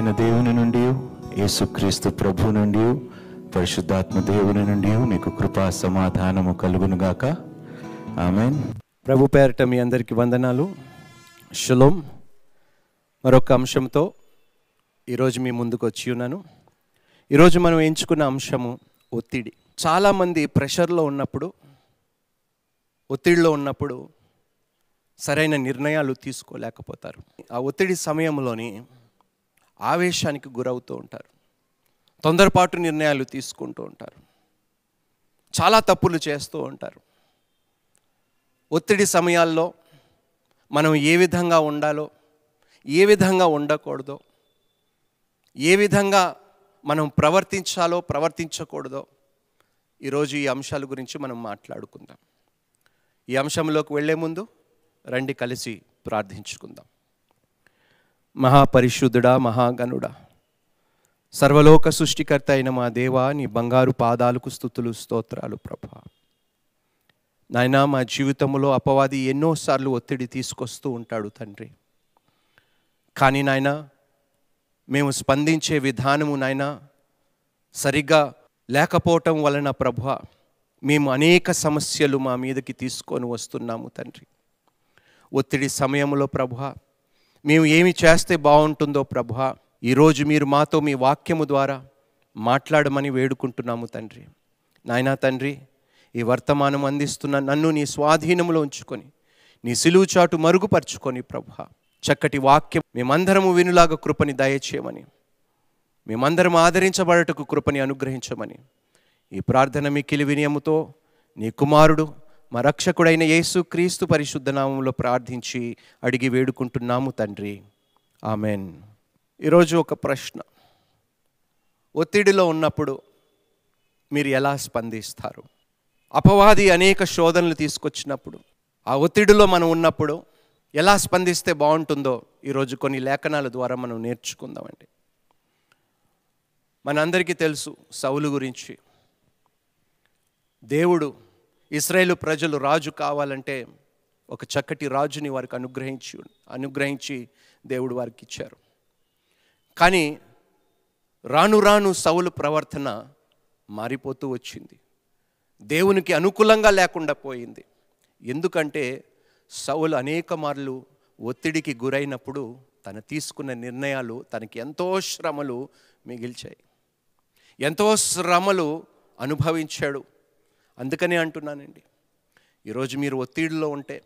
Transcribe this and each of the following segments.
అయిన దేవుని నుండి యేసుక్రీస్తు ప్రభు నుండి పరిశుద్ధాత్మ దేవుని నుండి మీకు కృపా సమాధానము కలుగునుగాక ఆమె ప్రభు పేరట మీ అందరికీ వందనాలు. షులోం మరొక అంశంతో ఈరోజు మీ ముందుకు వచ్చి ఉన్నాను. ఈరోజు మనం ఎంచుకున్న అంశము ఒత్తిడి. చాలామంది ప్రెషర్లో ఉన్నప్పుడు ఒత్తిడిలో ఉన్నప్పుడు సరైన నిర్ణయాలు తీసుకోలేకపోతారు. ఆ ఒత్తిడి సమయంలోని ఆవేశానికి గురవుతూ ఉంటారు. తొందరపాటు నిర్ణయాలు తీసుకుంటూ ఉంటారు. చాలా తప్పులు చేస్తూ ఉంటారు. ఒత్తిడి సమయాల్లో మనం ఏ విధంగా ఉండాలో ఏ విధంగా ఉండకూడదో ఏ విధంగా మనం ప్రవర్తించాలో ప్రవర్తించకూడదో ఈరోజు ఈ అంశాల గురించి మనం మాట్లాడుకుందాం. ఈ అంశంలోకి వెళ్ళే ముందు రండి కలిసి ప్రార్థించుకుందాం. మహాపరిశుద్ధుడా మహాగణుడా సర్వలోక సృష్టికర్త అయిన మా దేవా నీ బంగారు పాదాలకు స్థుతులు స్తోత్రాలు ప్రభా. నాయన మా జీవితంలో అపవాది ఎన్నోసార్లు ఒత్తిడి తీసుకొస్తూ ఉంటాడు తండ్రి. కానీ నాయనా మేము స్పందించే విధానము నాయన సరిగ్గా లేకపోవటం వలన ప్రభ మేము అనేక సమస్యలు మా మీదకి తీసుకొని వస్తున్నాము తండ్రి. ఒత్తిడి సమయంలో ప్రభా మేము ఏమి చేస్తే బాగుంటుందో ప్రభ ఈరోజు మీరు మాతో మీ వాక్యము ద్వారా మాట్లాడమని వేడుకుంటున్నాము తండ్రి. నాయనా తండ్రి ఈ వర్తమానం అందిస్తున్న నన్ను నీ స్వాధీనంలో ఉంచుకొని నీ సిలువు చాటు మరుగుపరుచుకొని ప్రభ చక్కటి వాక్యం మేమందరము వినులాగా కృపని దయచేయమని మేమందరం ఆదరించబడటకు కృపని అనుగ్రహించమని ఈ ప్రార్థన మిక్కిలి వినయముతో నీ కుమారుడు మా రక్షకుడైన యేసు క్రీస్తు పరిశుద్ధ నామంలో ప్రార్థించి అడిగి వేడుకుంటున్నాము తండ్రి. ఆమెన్. ఈరోజు ఒక ప్రశ్న. ఒత్తిడిలో ఉన్నప్పుడు మీరు ఎలా స్పందిస్తారు? అపవాది అనేక శోధనలు తీసుకొచ్చినప్పుడు ఆ ఒత్తిడిలో మనం ఉన్నప్పుడు ఎలా స్పందిస్తే బాగుంటుందో ఈరోజు కొన్ని లేఖనాల ద్వారా మనం నేర్చుకుందామండి. మనందరికీ తెలుసు సౌలు గురించి. దేవుడు ఇస్రాయేల్ ప్రజలు రాజు కావాలంటే ఒక చక్కటి రాజుని వారికి అనుగ్రహించి అనుగ్రహించి దేవుడు వారికి ఇచ్చారు. కానీ రాను రాను సౌలు ప్రవర్తన మారిపోతూ వచ్చింది. దేవునికి అనుకూలంగా లేకుండా పోయింది. ఎందుకంటే సౌలు అనేక మార్లు ఒత్తిడికి గురైనప్పుడు తను తీసుకున్న నిర్ణయాలు తనకి ఎంతో శ్రమలు మిగిల్చాయి. ఎంతో శ్రమలు అనుభవించాడు. అందుకనే అంటున్నానండి. ఈరోజు మీరు ఒత్తిడిలో ఉంటే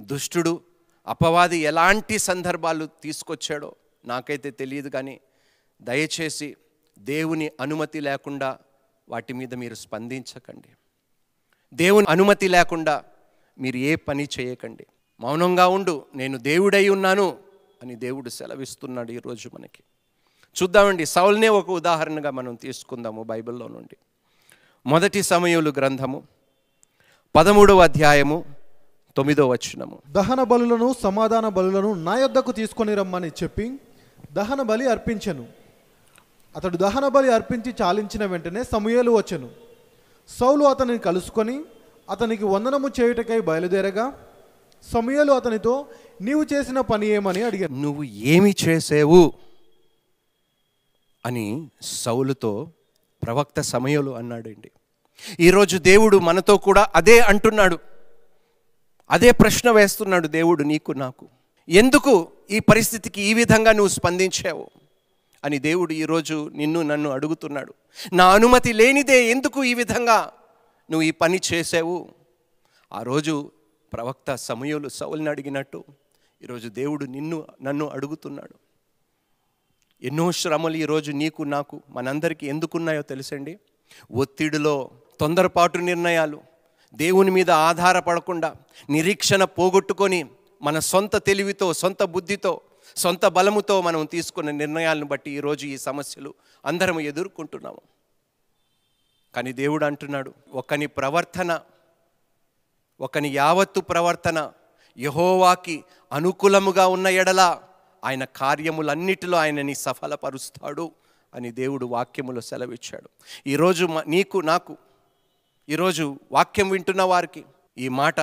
దుష్టుడు అపవాది ఎలాంటి సందర్భాలు తీసుకొచ్చాడో నాకైతే తెలియదు కానీ దయచేసి దేవుని అనుమతి లేకుండా వాటి మీద మీరు స్పందించకండి. దేవుని అనుమతి లేకుండా మీరు ఏ పని చేయకండి. మౌనంగా ఉండు నేను దేవుడై ఉన్నాను అని దేవుడు సెలవిస్తున్నాడు ఈరోజు మనకి. చూద్దామండి సౌల్నే ఒక ఉదాహరణగా మనం తీసుకుందాము బైబిల్లో నుండి. మొదటి సమయములు గ్రంథము పదమూడవ అధ్యాయము తొమ్మిదో వచనము. దహన బలులను సమాధాన బలులను నా యొద్దకు తీసుకొని రమ్మని చెప్పి దహన బలి అర్పించెను. అతడు దహన బలి అర్పించి చాలించిన వెంటనే సమూయేలు వచ్చెను. సౌలు అతనిని కలుసుకొని అతనికి వందనము చేయుటకై బయలుదేరగా సమూయేలు అతనితో నీవు చేసిన పని ఏమని అడిగాను. నువ్వు ఏమి చేసేవు? అని సౌలుతో ప్రవక్త సమయంలో అన్నాడండి. ఈరోజు దేవుడు మనతో కూడా అదే అంటున్నాడు. అదే ప్రశ్న వేస్తున్నాడు దేవుడు నీకు నాకు. ఎందుకు ఈ పరిస్థితికి ఈ విధంగా నువ్వు స్పందించావు? అని దేవుడు ఈరోజు నిన్ను నన్ను అడుగుతున్నాడు. నా అనుమతి లేనిదే ఎందుకు ఈ విధంగా నువ్వు ఈ పని చేసావు ఆ రోజు ప్రవక్త సమయంలో సౌల్ని అడిగినట్టు ఈరోజు దేవుడు నిన్ను నన్ను అడుగుతున్నాడు. ఎన్నో శ్రమలు ఈరోజు నీకు నాకు మనందరికీ ఎందుకున్నాయో తెలుసండి? ఒత్తిడిలో తొందరపాటు నిర్ణయాలు. దేవుని మీద ఆధారపడకుండా నిరీక్షణ పోగొట్టుకొని మన సొంత తెలివితో సొంత బుద్ధితో సొంత బలముతో మనం తీసుకున్న నిర్ణయాలను బట్టి ఈరోజు ఈ సమస్యలు అందరం ఎదుర్కొంటున్నాము. కానీ దేవుడు అంటున్నాడు ఒకని ప్రవర్తన ఒకని యావత్తు ప్రవర్తన యహోవాకి అనుకూలముగా ఉన్న ఎడల ఆయన కార్యములన్నిటిలో ఆయనని సఫలపరుస్తాడు అని దేవుడు వాక్యములో సెలవిచ్చాడు. ఈరోజు నీకు నాకు ఈరోజు వాక్యం వింటున్న వారికి ఈ మాట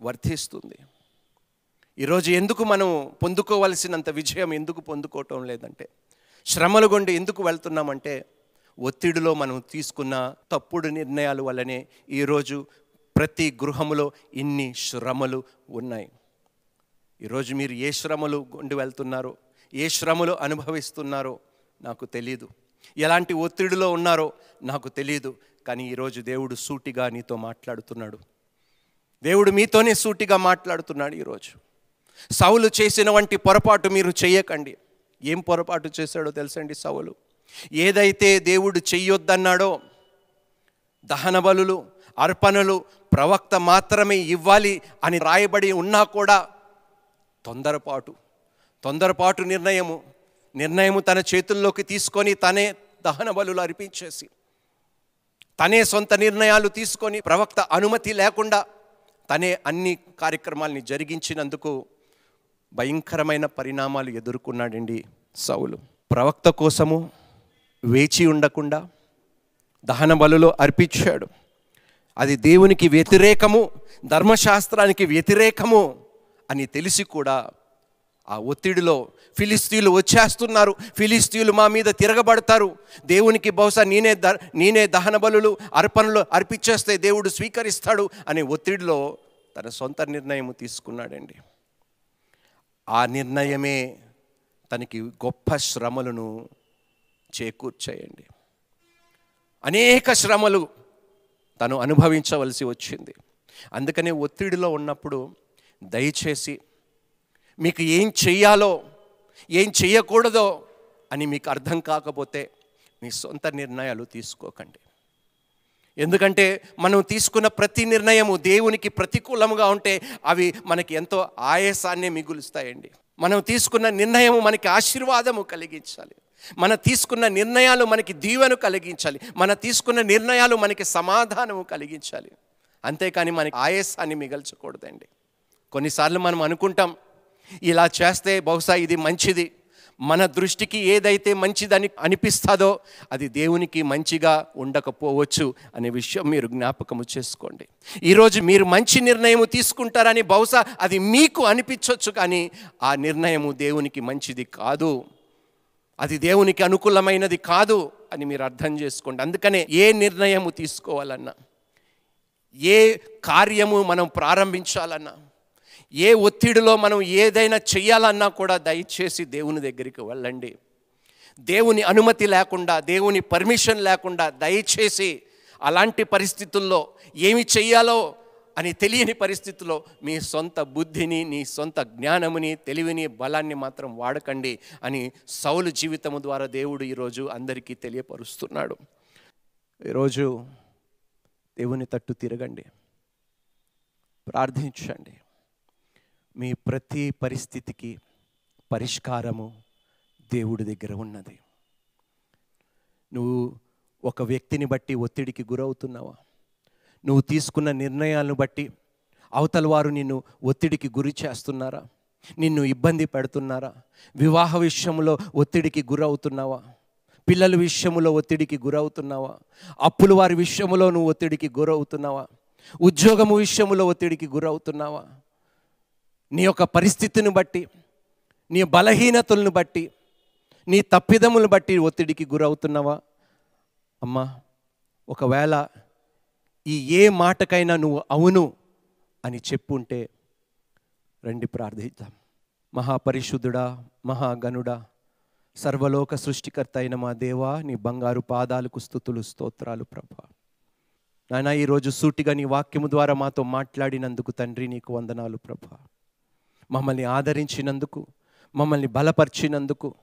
వర్తిస్తుంది. ఈరోజు ఎందుకు మనం పొందుకోవలసినంత విజయం ఎందుకు పొందుకోవటం లేదంటే శ్రమలు గుండి ఎందుకు వెళ్తున్నామంటే ఒత్తిడిలో మనం తీసుకున్న తప్పుడు నిర్ణయాల వల్లనే ఈరోజు ప్రతి గృహములో ఇన్ని శ్రమలు ఉన్నాయి. ఈరోజు మీరు ఏ శ్రమలు గుండి వెళ్తున్నారో ఏ శ్రమలు అనుభవిస్తున్నారో నాకు తెలియదు ఎలాంటి ఒత్తిడిలో ఉన్నారో నాకు తెలియదు కానీ ఈరోజు దేవుడు సూటిగా నీతో మాట్లాడుతున్నాడు. దేవుడు మీతోనే సూటిగా మాట్లాడుతున్నాడు ఈరోజు. సౌలు చేసిన వంటి పొరపాటు మీరు చేయకండి. ఏం పొరపాటు చేశాడో తెలుసండి సౌలు? ఏదైతే దేవుడు చెయ్యొద్దన్నాడో దహన బలులు అర్పణలు ప్రవక్త మాత్రమే ఇవ్వాలి అని రాయబడి ఉన్నా కూడా తొందరపాటు తొందరపాటు నిర్ణయము నిర్ణయము తన చేతుల్లోకి తీసుకొని తనే దహన బలులు అర్పించేసి తనే సొంత నిర్ణయాలు తీసుకొని ప్రవక్త అనుమతి లేకుండా తనే అన్ని కార్యక్రమాల్ని జరిగించినందుకు భయంకరమైన పరిణామాలు ఎదుర్కొన్నాడండి సౌలు. ప్రవక్త కోసము వేచి ఉండకుండా దహన బలులో అర్పించాడు. అది దేవునికి వ్యతిరేకము ధర్మశాస్త్రానికి వ్యతిరేకము అని తెలిసి కూడా ఆ ఒత్తిడిలో ఫిలిస్తీన్లు వచ్చేస్తున్నారు. ఫిలిస్తీన్లు మా మీద తిరగబడతారు. దేవునికి బహుశా నేనే ద నేనే దహన బలులు అర్పణలు అర్పించేస్తే దేవుడు స్వీకరిస్తాడు అనే ఒత్తిడిలో తన సొంత నిర్ణయం తీసుకున్నాడండి. ఆ నిర్ణయమే తనకి గొప్ప శ్రమలను చేకూర్చేయండి. అనేక శ్రమలు తను అనుభవించవలసి వచ్చింది. అందుకనే ఒత్తిడిలో ఉన్నప్పుడు దయచేసి మీకు ఏం చేయాలో ఏం చేయకూడదో అని మీకు అర్థం కాకపోతే మీ సొంత నిర్ణయాలు తీసుకోకండి. ఎందుకంటే మనం తీసుకున్న ప్రతి నిర్ణయము దేవునికి ప్రతికూలముగా ఉంటే అవి మనకి ఎంతో ఆయాసాన్ని మిగులుస్తాయండి. మనం తీసుకున్న నిర్ణయము మనకి ఆశీర్వాదము కలిగించాలి. మన తీసుకున్న నిర్ణయాలు మనకి దీవెను కలిగించాలి. మన తీసుకున్న నిర్ణయాలు మనకి సమాధానము కలిగించాలి. అంతేకాని మనకి ఆయాసాన్ని మిగల్చకూడదండి. కొన్నిసార్లు మనం అనుకుంటాం ఇలా చేస్తే బహుశా ఇది మంచిది. మన దృష్టికి ఏదైతే మంచిదని అనిపిస్తుందో అది దేవునికి మంచిగా ఉండకపోవచ్చు అనే విషయం మీరు జ్ఞాపకము చేసుకోండి. ఈరోజు మీరు మంచి నిర్ణయం తీసుకుంటారని బహుశా అది మీకు అనిపించవచ్చు కానీ ఆ నిర్ణయము దేవునికి మంచిది కాదు. అది దేవునికి అనుకూలమైనది కాదు అని మీరు అర్థం చేసుకోండి. అందుకనే ఏ నిర్ణయము తీసుకోవాలన్నా ఏ కార్యము మనం ప్రారంభించాలన్నా ఏ ఒత్తిడిలో మనం ఏదైనా చెయ్యాలన్నా కూడా దయచేసి దేవుని దగ్గరికి వెళ్ళండి. దేవుని అనుమతి లేకుండా దేవుని పర్మిషన్ లేకుండా దయచేసి అలాంటి పరిస్థితుల్లో ఏమి చెయ్యాలో అని తెలియని పరిస్థితుల్లో మీ సొంత బుద్ధిని నీ సొంత జ్ఞానముని తెలివిని బలాన్ని మాత్రం వాడకండి అని సౌలు జీవితము ద్వారా దేవుడు ఈరోజు అందరికీ తెలియపరుస్తున్నాడు. ఈరోజు దేవుని తట్టు తిరగండి. ప్రార్థించండి. మీ ప్రతి పరిస్థితికి పరిష్కారము దేవుడి దగ్గర ఉన్నది. నువ్వు ఒక వ్యక్తిని బట్టి ఒత్తిడికి గురవుతున్నావా? నువ్వు తీసుకున్న నిర్ణయాలను బట్టి అవతల వారు నిన్ను ఒత్తిడికి గురి చేస్తున్నారా? నిన్ను ఇబ్బంది పెడుతున్నారా? వివాహ విషయంలో ఒత్తిడికి గురవుతున్నావా? పిల్లల విషయంలో ఒత్తిడికి గురవుతున్నావా? అప్పుల వారి విషయంలో నువ్వు ఒత్తిడికి గురవుతున్నావా? ఉద్యోగము విషయంలో ఒత్తిడికి గురవుతున్నావా? నీ యొక్క పరిస్థితిని బట్టి నీ బలహీనతలను బట్టి నీ తప్పిదములను బట్టి ఒత్తిడికి గురవుతున్నావా? అమ్మా ఒకవేళ ఈ ఏ మాటకైనా నువ్వు అవును అని చెప్పుంటే రండి ప్రార్థిద్దాం. మహాపరిశుద్ధుడా మహాగణుడా సర్వలోక సృష్టికర్త అయిన మా దేవా నీ బంగారు పాదాలకు స్థుతులు స్తోత్రాలు ప్రభా. నాయన ఈరోజు సూటిగా నీ వాక్యము ద్వారా మాతో మాట్లాడినందుకు తండ్రి నీకు వందనాలు ప్రభా. మమ్మల్ని ఆదరించినందుకు మమ్మల్ని బలపరిచినందుకు.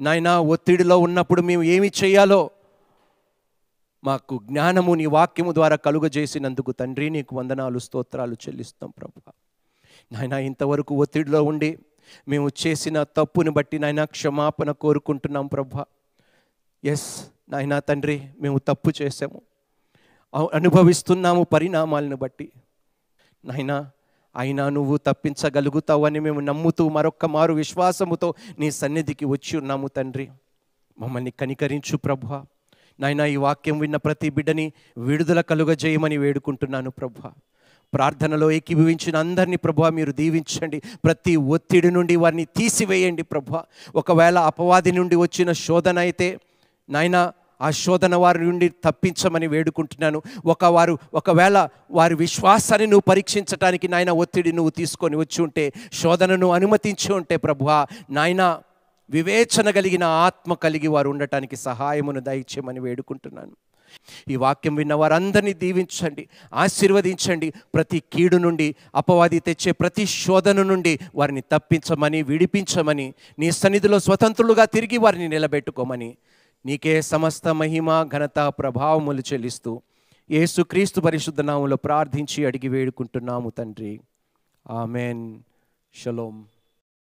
నాయన ఒత్తిడిలో ఉన్నప్పుడు మేము ఏమి చేయాలో మాకు జ్ఞానము నీ వాక్యము ద్వారా కలుగజేసినందుకు తండ్రి నీకు వందనాలు స్తోత్రాలు చెల్లిస్తాం ప్రభా నాయన ఇంతవరకు ఒత్తిడిలో ఉండి మేము చేసిన తప్పుని బట్టి నాయన క్షమాపణ కోరుకుంటున్నాం ప్రభా ఎస్ నాయన తండ్రి మేము తప్పు చేసాము అనుభవిస్తున్నాము పరిణామాలను బట్టి. నాయనా అయినా నువ్వు తప్పించగలుగుతావని మేము నమ్ముతూ మరొక్క మారు విశ్వాసముతో నీ సన్నిధికి వచ్చి ఉన్నాము తండ్రి. మమ్మల్ని కనికరించు ప్రభు నాయన ఈ వాక్యం విన్న ప్రతి బిడ్డని విడుదల కలుగజేయమని వేడుకుంటున్నాను ప్రభు ప్రార్థనలో ఏకీభవించిన అందరినీ ప్రభు మీరు దీవించండి. ప్రతి ఒత్తిడి నుండి వారిని తీసివేయండి ప్రభు ఒకవేళ అపవాది నుండి వచ్చిన శోధన అయితే నాయనా ఆ శోధన వారి నుండి తప్పించమని వేడుకుంటున్నాను. ఒక వారు ఒకవేళ వారి విశ్వాసాన్ని నువ్వు పరీక్షించడానికి నాయన ఒత్తిడి నువ్వు తీసుకొని వచ్చి ఉంటే శోధనను అనుమతించి ఉంటే ప్రభువా నాయన వివేచన కలిగిన ఆత్మ కలిగి వారు ఉండటానికి సహాయమును దయచేయమని వేడుకుంటున్నాను. ఈ వాక్యం విన్న వారందరినీ దీవించండి ఆశీర్వదించండి. ప్రతి కీడు నుండి అపవాది తెచ్చే ప్రతి శోధన నుండి వారిని తప్పించమని విడిపించమని నీ సన్నిధిలో స్వతంత్రులుగా తిరిగి వారిని నిలబెట్టుకోమని నీకే సమస్త మహిమ ఘనత ప్రభావములు చెల్లిస్తూ ఏసుక్రీస్తు పరిశుద్ధ నామంలో ప్రార్థించి అడిగి వేడుకుంటున్నాము తండ్రి. ఆమెన్. షలోం.